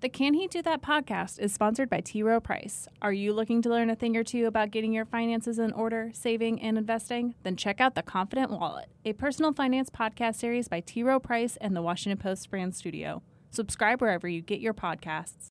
The Can He Do That podcast is sponsored by T. Rowe Price. Are you looking to learn a thing or two about getting your finances in order, saving, and investing? Then check out The Confident Wallet, a personal finance podcast series by T. Rowe Price and the Washington Post brand studio. Subscribe wherever you get your podcasts.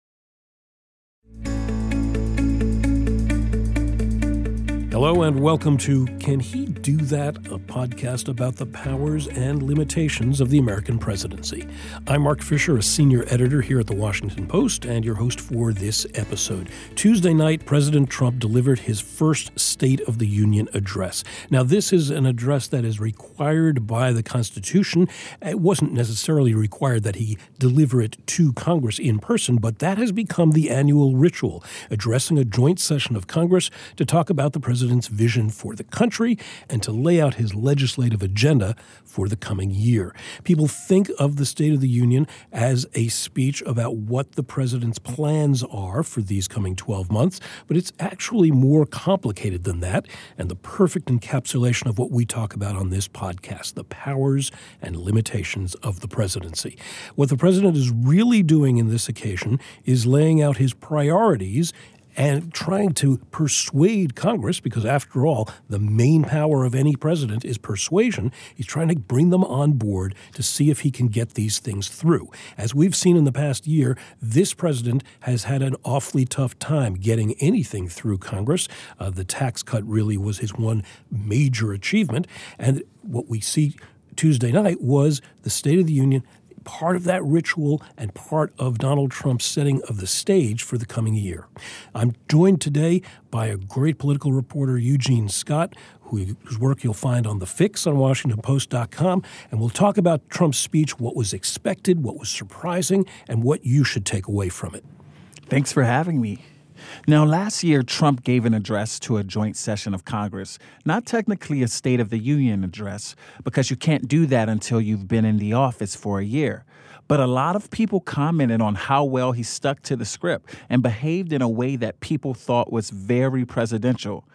Hello and welcome to Can He Do That? A podcast about the powers and limitations of the American presidency. I'm Marc Fisher, a senior editor here at the Washington Post, and your host for this episode. Tuesday night, President Trump delivered his first State of the Union address. Now, this is an address that is required by the Constitution. It wasn't necessarily required that he deliver it to Congress in person, but that has become the annual ritual, addressing a joint session of Congress to talk about the president's president's vision for the country and to lay out his legislative agenda for the coming year. People think of the State of the Union as a speech about what the president's plans are for these coming 12 months, but it's actually more complicated than that and the perfect encapsulation of what we talk about on this podcast the powers and limitations of the presidency. What the president is really doing in this occasion is laying out his priorities and trying to persuade Congress, because after all, the main power of any president is persuasion. He's trying to bring them on board to see if he can get these things through. As we've seen in the past year, this president has had an awfully tough time getting anything through Congress. Uh, the tax cut really was his one major achievement. And what we see Tuesday night was the State of the Union part of that ritual and part of Donald Trump's setting of the stage for the coming year. I'm joined today by a great political reporter, Eugene Scott, whose work you'll find on The Fix on WashingtonPost.com. And we'll talk about Trump's speech, what was expected, what was surprising, and what you should take away from it. Thanks for having me. Now, last year, Trump gave an address to a joint session of Congress, not technically a State of the Union address, because you can't do that until you've been in the office for a year. But a lot of people commented on how well he stuck to the script and behaved in a way that people thought was very presidential.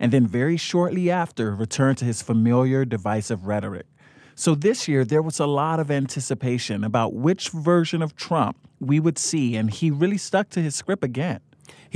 And then, very shortly after, returned to his familiar divisive rhetoric. So this year, there was a lot of anticipation about which version of Trump we would see, and he really stuck to his script again.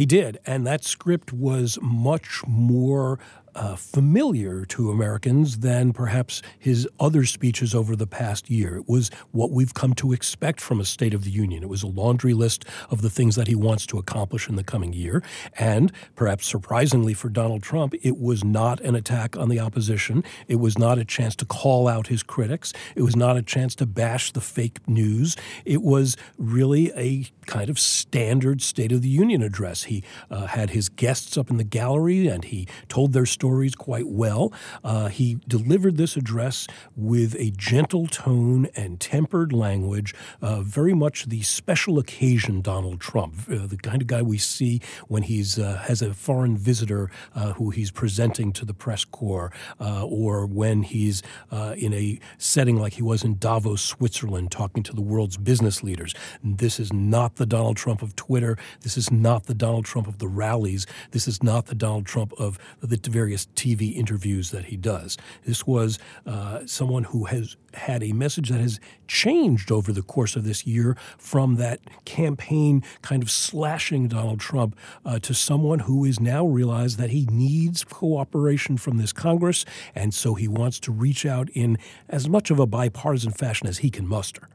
He did, and that script was much more uh, familiar to Americans than perhaps his other speeches over the past year. It was what we've come to expect from a State of the Union. It was a laundry list of the things that he wants to accomplish in the coming year. And perhaps surprisingly for Donald Trump, it was not an attack on the opposition. It was not a chance to call out his critics. It was not a chance to bash the fake news. It was really a kind of standard State of the Union address. He uh, had his guests up in the gallery and he told their stories quite well. Uh, he delivered this address with a gentle tone and tempered language, uh, very much the special occasion Donald Trump, uh, the kind of guy we see when he uh, has a foreign visitor uh, who he's presenting to the press corps, or when he's in a setting like he was in Davos, Switzerland, talking to the world's business leaders. This is not the Donald Trump of Twitter. This is not the Donald Trump of the rallies. This is not the Donald Trump of the very various TV interviews that he does. This was uh, someone who has had a message that has changed over the course of this year from that campaign kind of slashing Donald Trump uh, to someone who is now realized that he needs cooperation from this Congress, and so he wants to reach out in as much of a bipartisan fashion as he can muster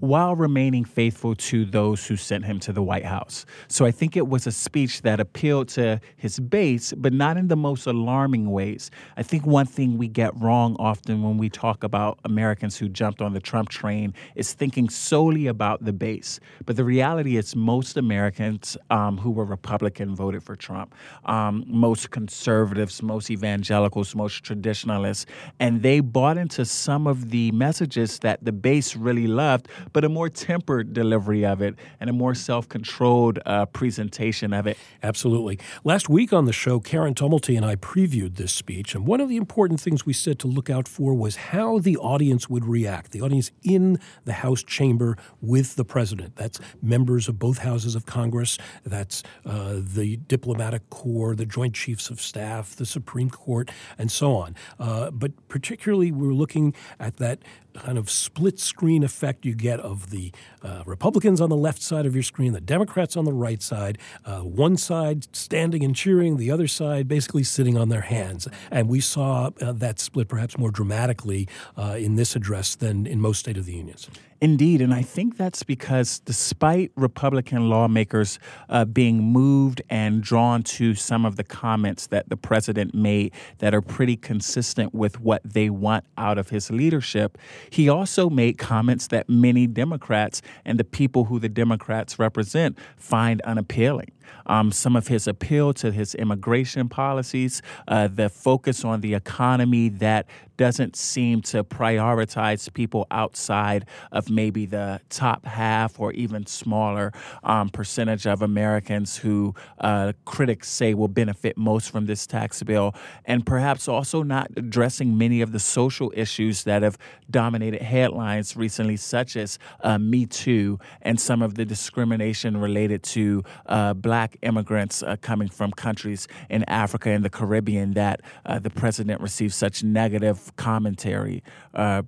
while remaining faithful to those who sent him to the White House. So I think it was a speech that appealed to his base, but not in the most alarming ways. I think one thing we get wrong often when we talk about Americans who jumped on the Trump train is thinking solely about the base. But the reality is, most Americans um, who were Republican voted for Trump. Um, most conservatives, most evangelicals, most traditionalists, and they bought into some of the messages that the base really loved, but a more tempered delivery of it and a more self controlled uh, presentation of it. Absolutely. Last week on the show, Karen Tumulty and I previewed this speech, and one of the important things we said to look out for was how the audience would react, the audience in the House chamber with the president. That's members of both houses of Congress, that's uh, the diplomatic corps, the Joint Chiefs of Staff, the Supreme Court, and so on. Uh, but particularly, we're looking at that kind of split screen effect you get of the uh, Republicans on the left side of your screen, the Democrats on the right side, uh, one side standing and cheering, the other side basically sitting on their hands. And we saw uh, that split perhaps more dramatically uh, in this address than in most State of the Unions. Indeed, and I think that's because despite Republican lawmakers uh, being moved and drawn to some of the comments that the president made that are pretty consistent with what they want out of his leadership, he also made comments that many Democrats and the people who the Democrats represent find unappealing. Um, some of his appeal to his immigration policies, uh, the focus on the economy that doesn't seem to prioritize people outside of maybe the top half or even smaller um, percentage of Americans who uh, critics say will benefit most from this tax bill, and perhaps also not addressing many of the social issues that have dominated headlines recently, such as uh, Me Too and some of the discrimination related to uh, black immigrants uh, coming from countries in Africa and the Caribbean that uh, the president received such negative commentary uh,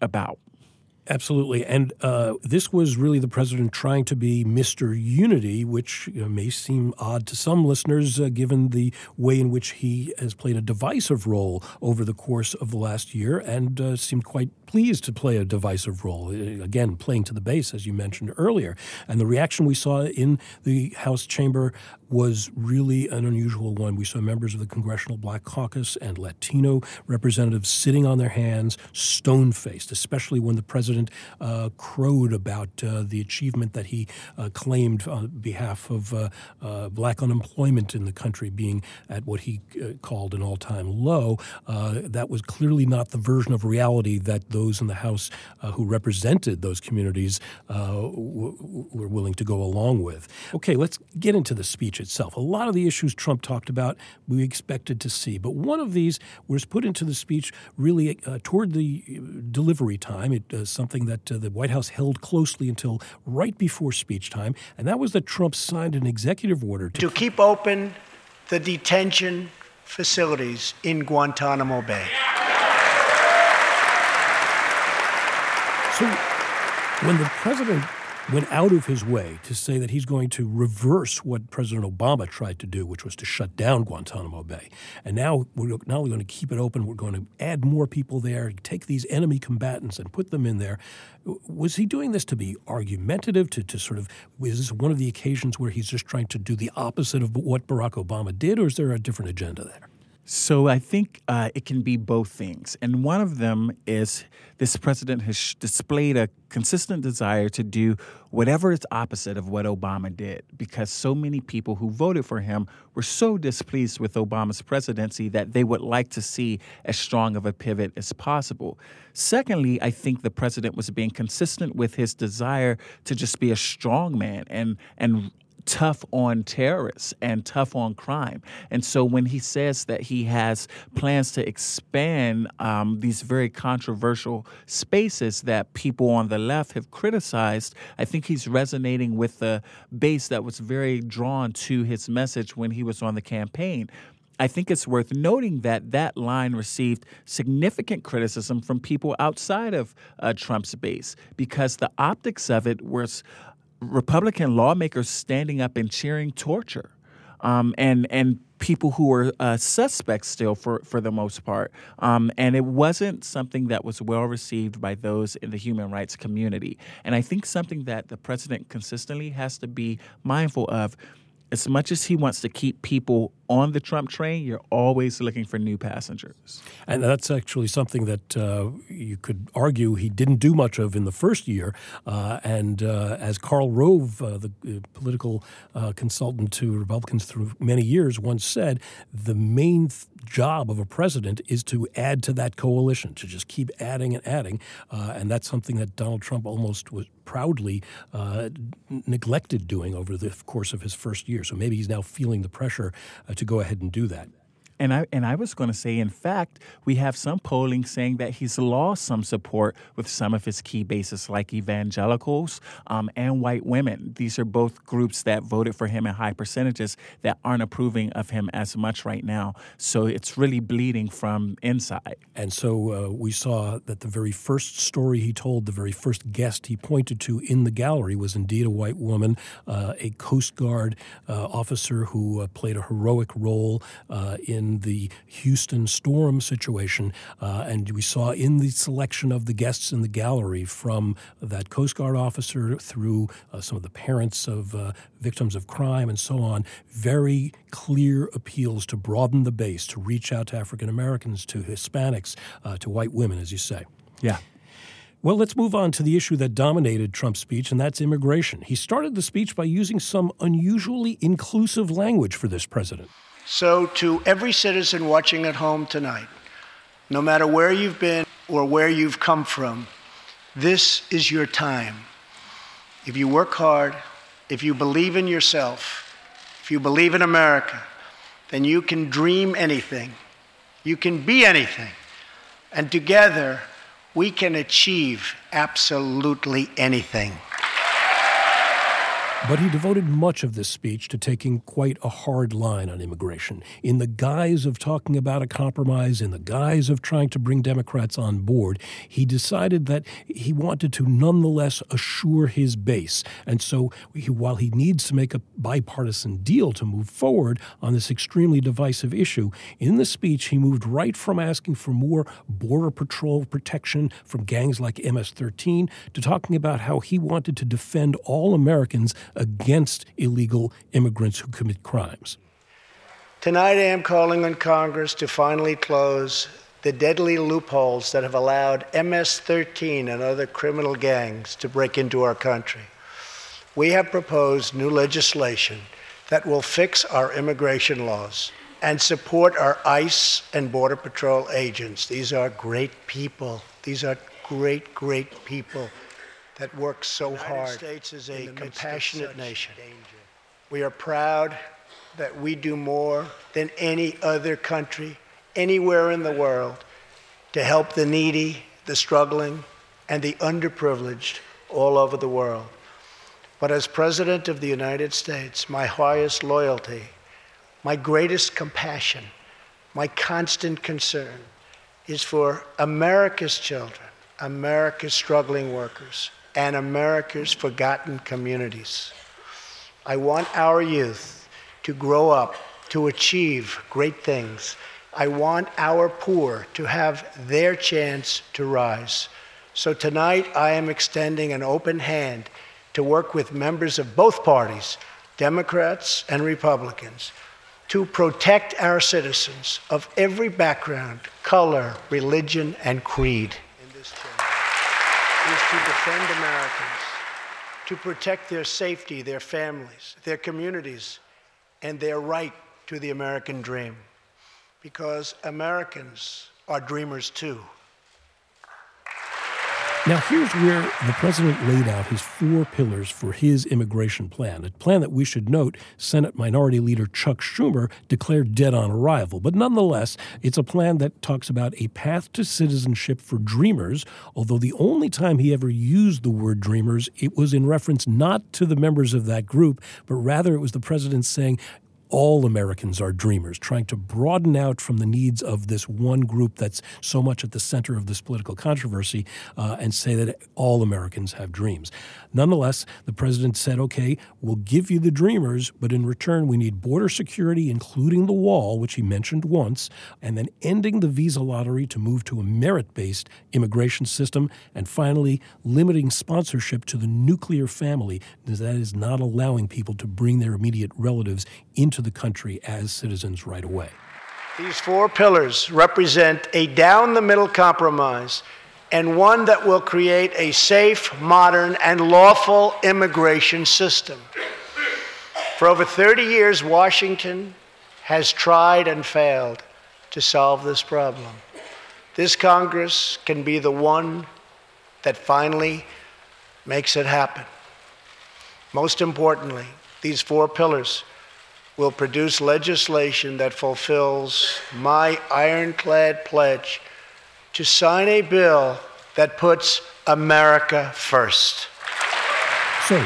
about. Absolutely. And uh, this was really the president trying to be Mr. Unity, which you know, may seem odd to some listeners uh, given the way in which he has played a divisive role over the course of the last year and uh, seemed quite pleased to play a divisive role. Uh, again, playing to the base, as you mentioned earlier. And the reaction we saw in the House chamber was really an unusual one. We saw members of the Congressional Black Caucus and Latino representatives sitting on their hands, stone faced, especially when the president uh, crowed about uh, the achievement that he uh, claimed on behalf of uh, uh, black unemployment in the country being at what he called an all time low. that was clearly not the version of reality that those in the House who represented those communities w- were willing to go along with. Okay, let's get into the speech speech itself. A lot of the issues Trump talked about, we expected to see. But one of these was put into the speech really uh, toward the uh, delivery time. It uh, something that uh, the White House held closely until right before speech time, and that was that Trump signed an executive order to, to keep open the detention facilities in Guantanamo Bay. So when the president went out of his way to say that he's going to reverse what President Obama tried to do, which was to shut down Guantanamo Bay. And now we're not only going to keep it open, we're going to add more people there, take these enemy combatants and put them in there. Was he doing this to be argumentative, to, to sort of, is this one of the occasions where he's just trying to do the opposite of what Barack Obama did, or is there a different agenda there? So I think uh, it can be both things. And one of them is this president has displayed a consistent desire to do whatever is opposite of what Obama did because so many people who voted for him were so displeased with Obama's presidency that they would like to see as strong of a pivot as possible. Secondly, I think the president was being consistent with his desire to just be a strong man and and tough on terrorists and tough on crime. And so when he says that he has plans to expand um, these very controversial spaces that people on the left have criticized, I think he's resonating with the base that was very drawn to his message when he was on the campaign. I think it's worth noting that that line received significant criticism from people outside of uh, Trump's base because the optics of it was Republican lawmakers standing up and cheering torture, um, and and people who were uh, suspects still for for the most part, um, and it wasn't something that was well received by those in the human rights community. And I think something that the president consistently has to be mindful of as much as he wants to keep people on the Trump train, you're always looking for new passengers. And that's actually something that uh, you could argue he didn't do much of in the first year. Uh, and uh, as Karl Rove, uh, the uh, political uh, consultant to Republicans through many years, once said, the main th- job of a president is to add to that coalition, to just keep adding and adding. and that's something that Donald Trump almost was proudly neglected doing over the course of his first year. So maybe he's now feeling the pressure to go ahead and do that. And I and I was going to say, in fact, we have some polling saying that he's lost some support with some of his key bases, like evangelicals um, and white women. These are both groups that voted for him in high percentages that aren't approving of him as much right now. So it's really bleeding from inside. And so uh, we saw that the very first story he told, the very first guest he pointed to in the gallery, was indeed a white woman, uh, a Coast Guard uh, officer who uh, played a heroic role uh, in in the Houston storm situation. Uh, and we saw in the selection of the guests in the gallery from that Coast Guard officer through uh, some of the parents of uh, victims of crime and so on, very clear appeals to broaden the base, to reach out to African Americans, to Hispanics, uh, to white women, as you say. Yeah. Well, let's move on to the issue that dominated Trump's speech, and that's immigration. He started the speech by using some unusually inclusive language for this president. So, to every citizen watching at home tonight, no matter where you've been or where you've come from, this is your time. If you work hard, if you believe in yourself, if you believe in America, then you can dream anything. You can be anything. And together, we can achieve absolutely anything. But he devoted much of this speech to taking quite a hard line on immigration. In the guise of talking about a compromise, in the guise of trying to bring Democrats on board, he decided that he wanted to nonetheless assure his base. And so, he, while he needs to make a bipartisan deal to move forward on this extremely divisive issue, in the speech, he moved right from asking for more Border Patrol protection from gangs like MS 13 to talking about how he wanted to defend all Americans against illegal immigrants who commit crimes. Tonight, I am calling on Congress to finally close the deadly loopholes that have allowed MS 13 and other criminal gangs to break into our country. We have proposed new legislation that will fix our immigration laws and support our ICE and Border Patrol agents. These are great people. These are great, great people that works so hard. the United States is a compassionate nation. Danger. We are proud that we do more than any other country anywhere in the world to help the needy, the struggling, and the underprivileged all over the world. But as President of the United States, my highest loyalty, my greatest compassion, my constant concern is for America's children, America's struggling workers, and America's forgotten communities. I want our youth to grow up to achieve great things. I want our poor to have their chance to rise. So tonight I am extending an open hand to work with members of both parties, Democrats and Republicans, to protect our citizens of every background, color, religion, and creed is to defend Americans, to protect their safety, their families, their communities, and their right to the American dream. Because Americans are dreamers too. Now, here's where the president laid out his four pillars for his immigration plan, a plan that we should note Senate Minority Leader Chuck Schumer declared dead on arrival. But nonetheless, it's a plan that talks about a path to citizenship for dreamers, although the only time he ever used the word dreamers, it was in reference not to the members of that group, but rather it was the president saying, all Americans are dreamers, trying to broaden out from the needs of this one group that's so much at the center of this political controversy uh, and say that all Americans have dreams. Nonetheless, the president said, okay, we'll give you the dreamers, but in return, we need border security, including the wall, which he mentioned once, and then ending the visa lottery to move to a merit based immigration system, and finally, limiting sponsorship to the nuclear family, that is not allowing people to bring their immediate relatives into into the country as citizens right away. These four pillars represent a down the middle compromise and one that will create a safe, modern, and lawful immigration system. For over 30 years, Washington has tried and failed to solve this problem. This Congress can be the one that finally makes it happen. Most importantly, these four pillars will produce legislation that fulfills my ironclad pledge to sign a bill that puts America first. So,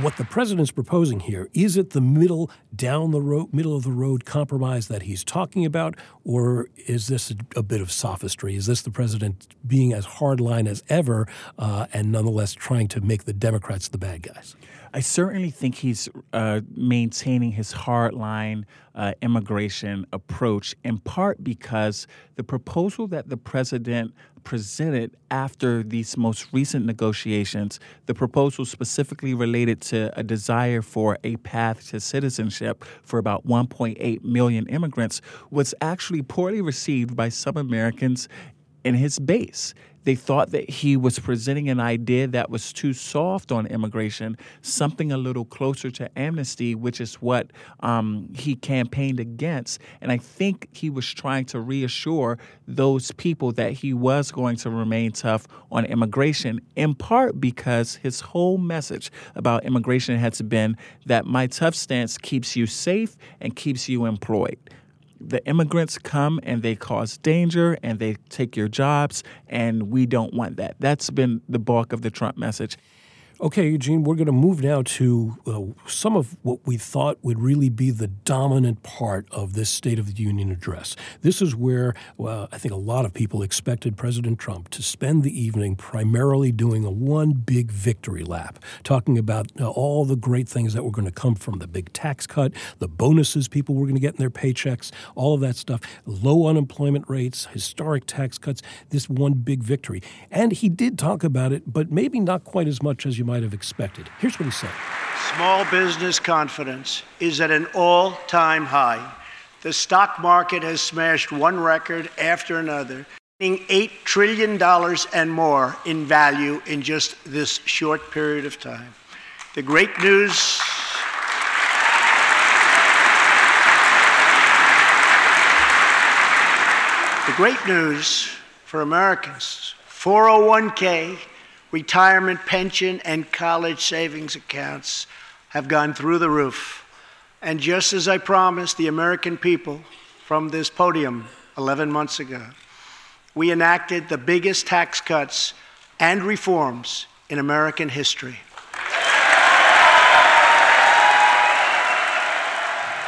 what the president's proposing here is it the middle down the road middle of the road compromise that he's talking about or is this a, a bit of sophistry is this the president being as hardline as ever uh, and nonetheless trying to make the democrats the bad guys I certainly think he's uh, maintaining his hardline uh, immigration approach, in part because the proposal that the president presented after these most recent negotiations, the proposal specifically related to a desire for a path to citizenship for about 1.8 million immigrants, was actually poorly received by some Americans in his base. They thought that he was presenting an idea that was too soft on immigration, something a little closer to amnesty, which is what um, he campaigned against. And I think he was trying to reassure those people that he was going to remain tough on immigration, in part because his whole message about immigration has been that my tough stance keeps you safe and keeps you employed the immigrants come and they cause danger and they take your jobs, and we don't want that. That's been the bulk of the Trump message. Okay, Eugene, we're going to move now to uh, some of what we thought would really be the dominant part of this State of the Union address. This is where well, I think a lot of people expected President Trump to spend the evening primarily doing a one big victory lap, talking about uh, all the great things that were going to come from the big tax cut, the bonuses people were going to get in their paychecks, all of that stuff, low unemployment rates, historic tax cuts, this one big victory. And he did talk about it, but maybe not quite as much as you might have expected. Here's what he said Small business confidence is at an all time high. The stock market has smashed one record after another, gaining $8 trillion and more in value in just this short period of time. The great news. The great news for Americans 401k retirement pension and college savings accounts have gone through the roof. And just as I promised the American people from this podium 11 months ago, we enacted the biggest tax cuts and reforms in American history.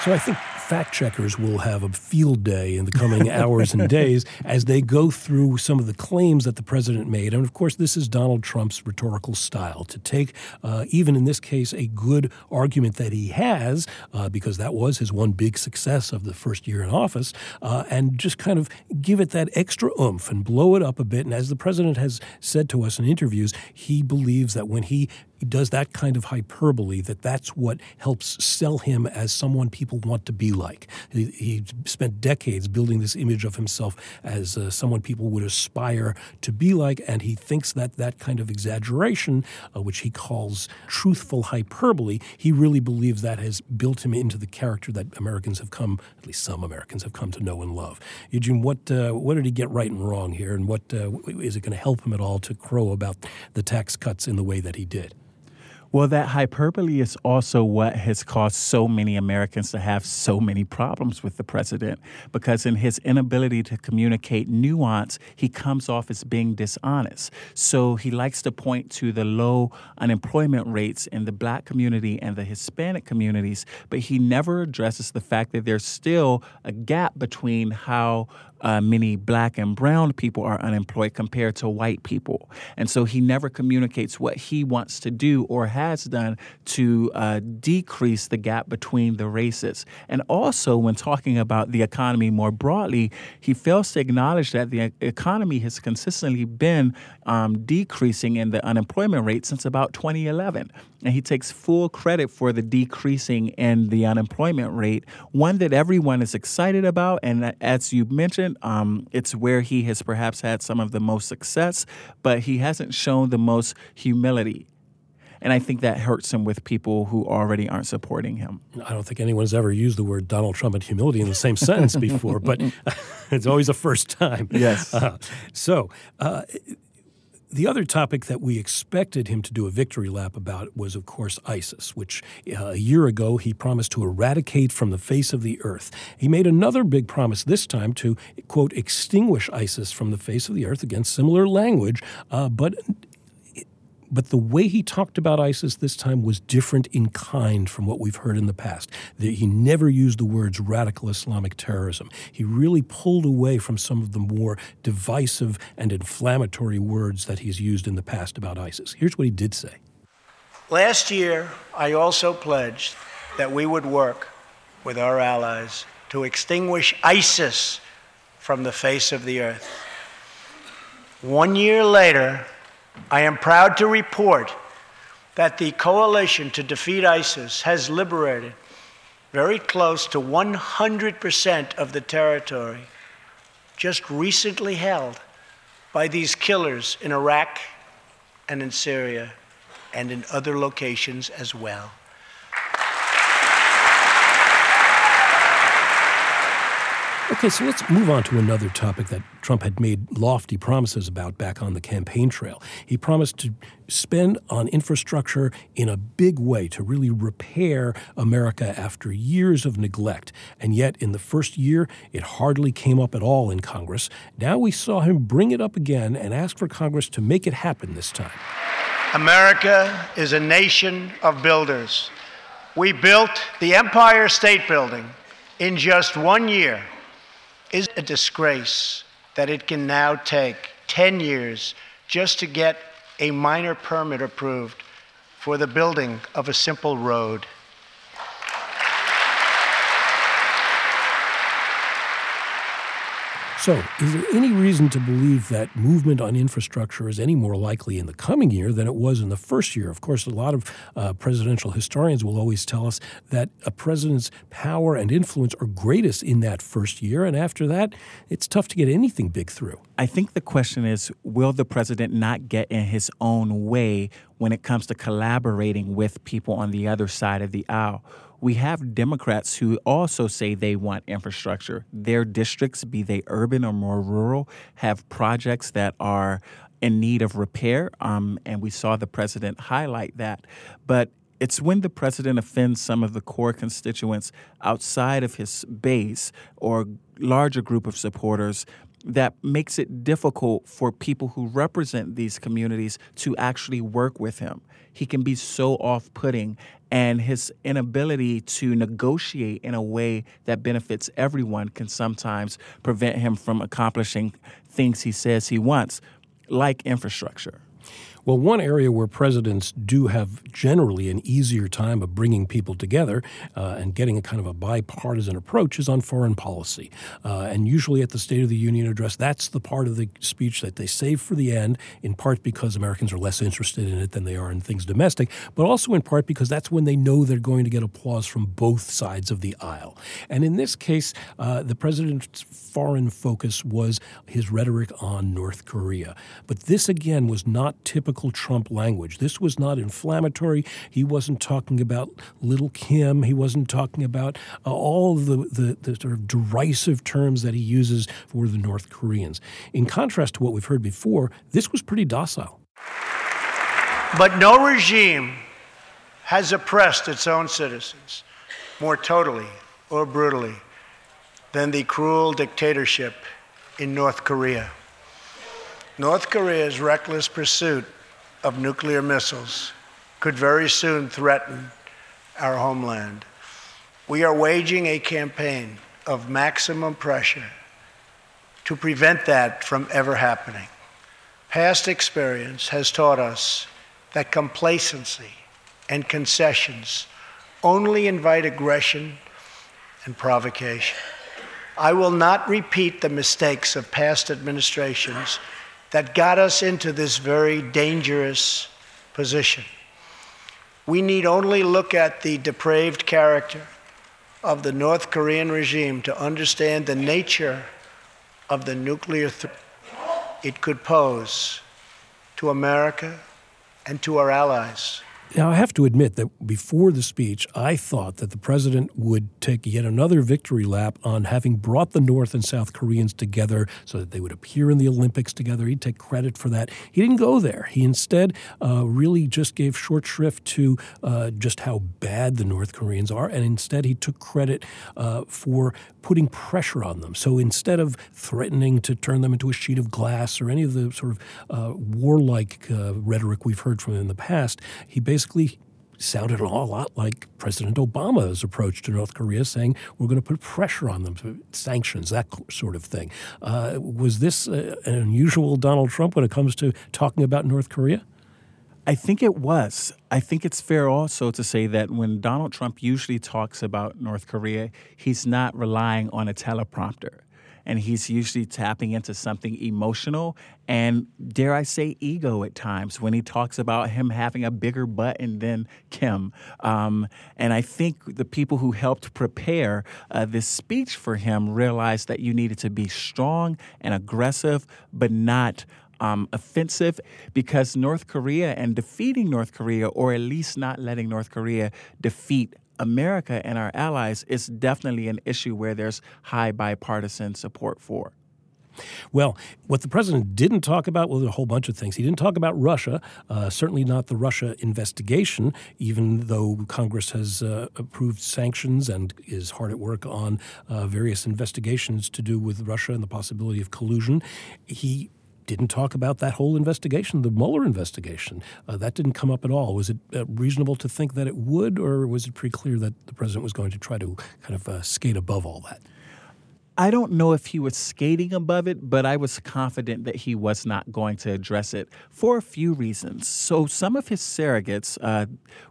So I think fact checkers will have a field day in the coming hours and days as they go through some of the claims that the president made. And of course, this is Donald Trump's rhetorical style to take, uh, even in this case, a good argument that he has, uh, because that was his one big success of the first year in office, uh, and just kind of give it that extra oomph and blow it up a bit. And as the president has said to us in interviews, he believes that when he he does that kind of hyperbole that that's what helps sell him as someone people want to be like. He, he spent decades building this image of himself as uh, someone people would aspire to be like, and he thinks that that kind of exaggeration, uh, which he calls truthful hyperbole, he really believes that has built him into the character that Americans have come, at least some Americans have come to know and love. Eugene, what uh, what did he get right and wrong here, and what uh, is it going to help him at all to crow about the tax cuts in the way that he did? Well, that hyperbole is also what has caused so many Americans to have so many problems with the president because, in his inability to communicate nuance, he comes off as being dishonest. So, he likes to point to the low unemployment rates in the black community and the Hispanic communities, but he never addresses the fact that there's still a gap between how uh, many black and brown people are unemployed compared to white people. And so he never communicates what he wants to do or has done to uh, decrease the gap between the races. And also, when talking about the economy more broadly, he fails to acknowledge that the economy has consistently been um, decreasing in the unemployment rate since about 2011. And he takes full credit for the decreasing in the unemployment rate, one that everyone is excited about. And as you mentioned, um, it's where he has perhaps had some of the most success, but he hasn't shown the most humility. And I think that hurts him with people who already aren't supporting him. I don't think anyone's ever used the word Donald Trump and humility in the same sentence before, but it's always a first time. Yes. Uh, so, uh, the other topic that we expected him to do a victory lap about was, of course, ISIS, which uh, a year ago he promised to eradicate from the face of the earth. He made another big promise this time to, quote, extinguish ISIS from the face of the earth, again, similar language, uh, but but the way he talked about ISIS this time was different in kind from what we've heard in the past. He never used the words radical Islamic terrorism. He really pulled away from some of the more divisive and inflammatory words that he's used in the past about ISIS. Here's what he did say. Last year, I also pledged that we would work with our allies to extinguish ISIS from the face of the earth. One year later, I am proud to report that the coalition to defeat ISIS has liberated very close to 100% of the territory just recently held by these killers in Iraq and in Syria and in other locations as well. Okay, so let's move on to another topic that Trump had made lofty promises about back on the campaign trail. He promised to spend on infrastructure in a big way to really repair America after years of neglect. And yet, in the first year, it hardly came up at all in Congress. Now we saw him bring it up again and ask for Congress to make it happen this time. America is a nation of builders. We built the Empire State Building in just one year is a disgrace that it can now take 10 years just to get a minor permit approved for the building of a simple road. So, is there any reason to believe that movement on infrastructure is any more likely in the coming year than it was in the first year? Of course, a lot of uh, presidential historians will always tell us that a president's power and influence are greatest in that first year, and after that, it's tough to get anything big through. I think the question is will the president not get in his own way when it comes to collaborating with people on the other side of the aisle? We have Democrats who also say they want infrastructure. Their districts, be they urban or more rural, have projects that are in need of repair. Um, and we saw the president highlight that. But it's when the president offends some of the core constituents outside of his base or larger group of supporters that makes it difficult for people who represent these communities to actually work with him. He can be so off putting and his inability to negotiate in a way that benefits everyone can sometimes prevent him from accomplishing things he says he wants, like infrastructure. Well, one area where presidents do have generally an easier time of bringing people together uh, and getting a kind of a bipartisan approach is on foreign policy. Uh, and usually at the State of the Union address, that's the part of the speech that they save for the end, in part because Americans are less interested in it than they are in things domestic, but also in part because that's when they know they're going to get applause from both sides of the aisle. And in this case, uh, the president's foreign focus was his rhetoric on North Korea. But this, again, was not typical typical Trump language. This was not inflammatory. He wasn't talking about little Kim. He wasn't talking about uh, all the, the, the sort of derisive terms that he uses for the North Koreans. In contrast to what we've heard before, this was pretty docile. But no regime has oppressed its own citizens more totally or brutally than the cruel dictatorship in North Korea. North Korea's reckless pursuit of nuclear missiles could very soon threaten our homeland. We are waging a campaign of maximum pressure to prevent that from ever happening. Past experience has taught us that complacency and concessions only invite aggression and provocation. I will not repeat the mistakes of past administrations that got us into this very dangerous position. We need only look at the depraved character of the North Korean regime to understand the nature of the nuclear threat it could pose to America and to our allies. Now, I have to admit that before the speech, I thought that the president would take yet another victory lap on having brought the North and South Koreans together so that they would appear in the Olympics together. He'd take credit for that. He didn't go there. He instead uh, really just gave short shrift to uh, just how bad the North Koreans are, and instead he took credit uh, for putting pressure on them. So instead of threatening to turn them into a sheet of glass or any of the sort of uh, warlike uh, rhetoric we've heard from him in the past, he basically basically sounded a lot like President Obama's approach to North Korea, saying we're going to put pressure on them, sanctions, that sort of thing. Uh, was this uh, an unusual Donald Trump when it comes to talking about North Korea? I think it was. I think it's fair also to say that when Donald Trump usually talks about North Korea, he's not relying on a teleprompter and he's usually tapping into something emotional and dare I say ego at times when he talks about him having a bigger button than Kim. Um, and I think the people who helped prepare uh, this speech for him realized that you needed to be strong and aggressive, but not. Um, offensive because North Korea and defeating North Korea, or at least not letting North Korea defeat America and our allies is definitely an issue where there's high bipartisan support for. Well, what the president didn't talk about was a whole bunch of things. He didn't talk about Russia, uh, certainly not the Russia investigation, even though Congress has uh, approved sanctions and is hard at work on uh, various investigations to do with Russia and the possibility of collusion. He didn't talk about that whole investigation, the Mueller investigation. Uh, that didn't come up at all. Was it uh, reasonable to think that it would, or was it pretty clear that the president was going to try to kind of uh, skate above all that? I don't know if he was skating above it, but I was confident that he was not going to address it for a few reasons. So, some of his surrogates, uh,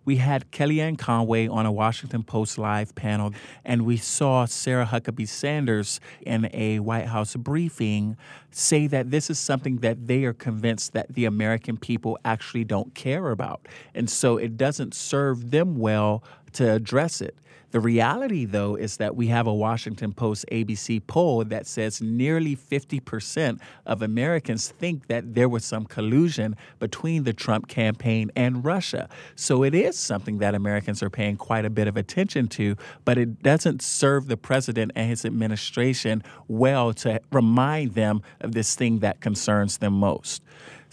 we had Kellyanne Conway on a Washington Post live panel, and we saw Sarah Huckabee Sanders in a White House briefing say that this is something that they are convinced that the American people actually don't care about. And so, it doesn't serve them well to address it. The reality, though, is that we have a Washington Post ABC poll that says nearly 50% of Americans think that there was some collusion between the Trump campaign and Russia. So it is something that Americans are paying quite a bit of attention to, but it doesn't serve the president and his administration well to remind them of this thing that concerns them most.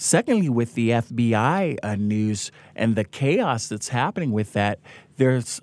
Secondly, with the FBI uh, news and the chaos that's happening with that, there's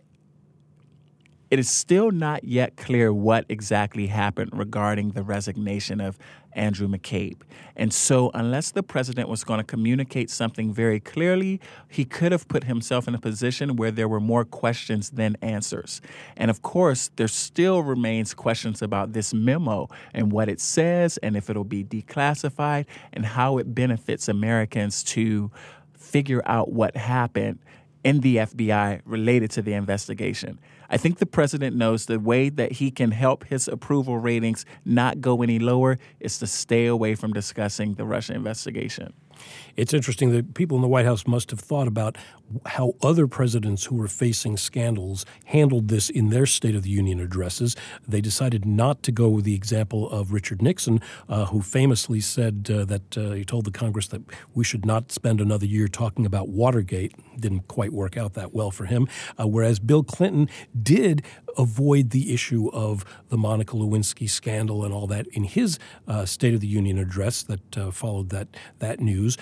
it is still not yet clear what exactly happened regarding the resignation of Andrew McCabe. And so, unless the president was going to communicate something very clearly, he could have put himself in a position where there were more questions than answers. And of course, there still remains questions about this memo and what it says, and if it'll be declassified, and how it benefits Americans to figure out what happened in the FBI related to the investigation. I think the president knows the way that he can help his approval ratings not go any lower is to stay away from discussing the Russia investigation. It's interesting that people in the White House must have thought about how other presidents who were facing scandals handled this in their State of the Union addresses. They decided not to go with the example of Richard Nixon, uh, who famously said uh, that uh, he told the Congress that we should not spend another year talking about Watergate. Didn't quite work out that well for him. Uh, whereas Bill Clinton did avoid the issue of the Monica Lewinsky scandal and all that in his uh, State of the Union address that uh, followed that that news,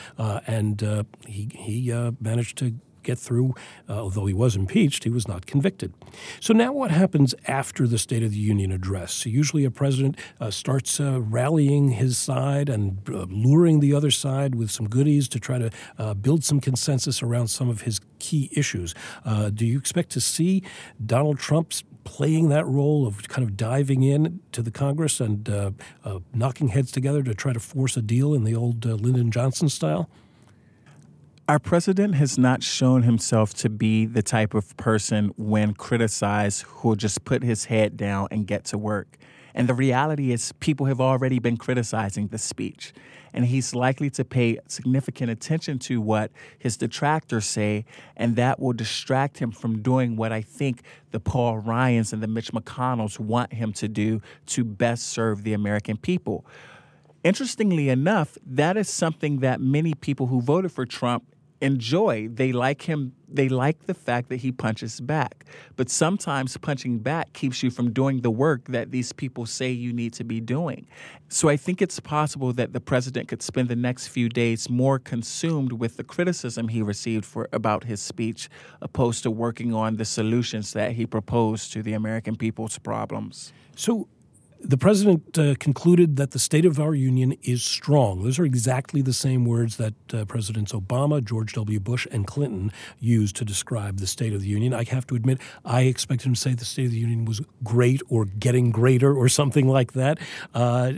and uh, he he uh, managed to get through. Uh, although he was impeached, he was not convicted. So now what happens after the State of the Union address? Usually a president uh, starts uh, rallying his side and uh, luring the other side with some goodies to try to uh, build some consensus around some of his key issues. Uh, do you expect to see Donald Trump's playing that role of kind of diving in to the Congress and uh, uh, knocking heads together to try to force a deal in the old uh, Lyndon Johnson style? Our president has not shown himself to be the type of person, when criticized, who'll just put his head down and get to work. And the reality is, people have already been criticizing the speech. And he's likely to pay significant attention to what his detractors say, and that will distract him from doing what I think the Paul Ryans and the Mitch McConnells want him to do to best serve the American people. Interestingly enough, that is something that many people who voted for Trump enjoy. They like him. They like the fact that he punches back. But sometimes punching back keeps you from doing the work that these people say you need to be doing. So I think it's possible that the president could spend the next few days more consumed with the criticism he received for about his speech opposed to working on the solutions that he proposed to the American people's problems. So the president uh, concluded that the state of our union is strong. Those are exactly the same words that uh, Presidents Obama, George W. Bush, and Clinton used to describe the state of the union. I have to admit, I expected him to say the state of the union was great or getting greater or something like that. Uh,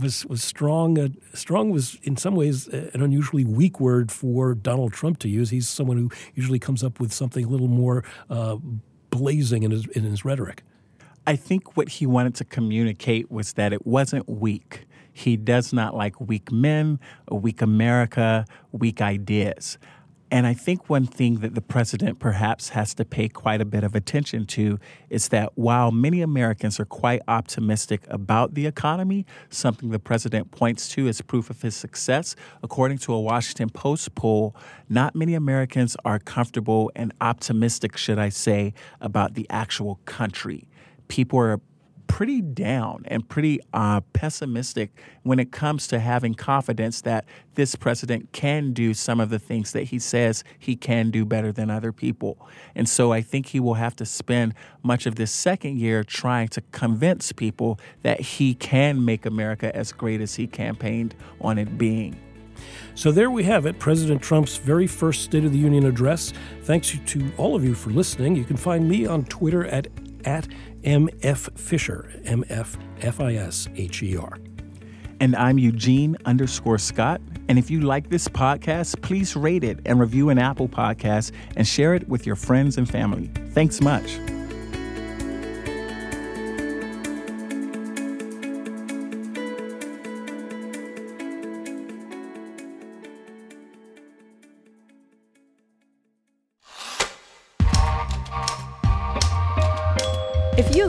was was strong. Uh, strong was in some ways an unusually weak word for Donald Trump to use. He's someone who usually comes up with something a little more uh, blazing in his in his rhetoric. I think what he wanted to communicate was that it wasn't weak. He does not like weak men, a weak America, weak ideas. And I think one thing that the president perhaps has to pay quite a bit of attention to is that while many Americans are quite optimistic about the economy, something the president points to as proof of his success, according to a Washington Post poll, not many Americans are comfortable and optimistic, should I say, about the actual country people are pretty down and pretty uh, pessimistic when it comes to having confidence that this president can do some of the things that he says he can do better than other people. And so I think he will have to spend much of this second year trying to convince people that he can make America as great as he campaigned on it being. So there we have it, President Trump's very first State of the Union address. Thanks to all of you for listening. You can find me on Twitter at at MF Fisher, M F F I S H E R. And I'm Eugene underscore Scott. And if you like this podcast, please rate it and review an Apple podcast and share it with your friends and family. Thanks much.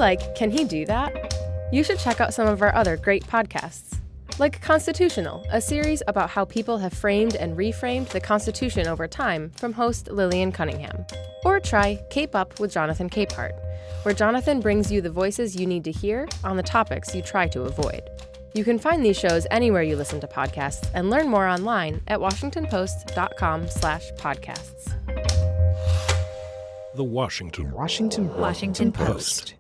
Like Can He Do That? You should check out some of our other great podcasts, like Constitutional, a series about how people have framed and reframed the Constitution over time from host Lillian Cunningham. Or try Cape Up with Jonathan Capehart, where Jonathan brings you the voices you need to hear on the topics you try to avoid. You can find these shows anywhere you listen to podcasts and learn more online at washingtonpost.com/podcasts. The Washington Washington Washington Post.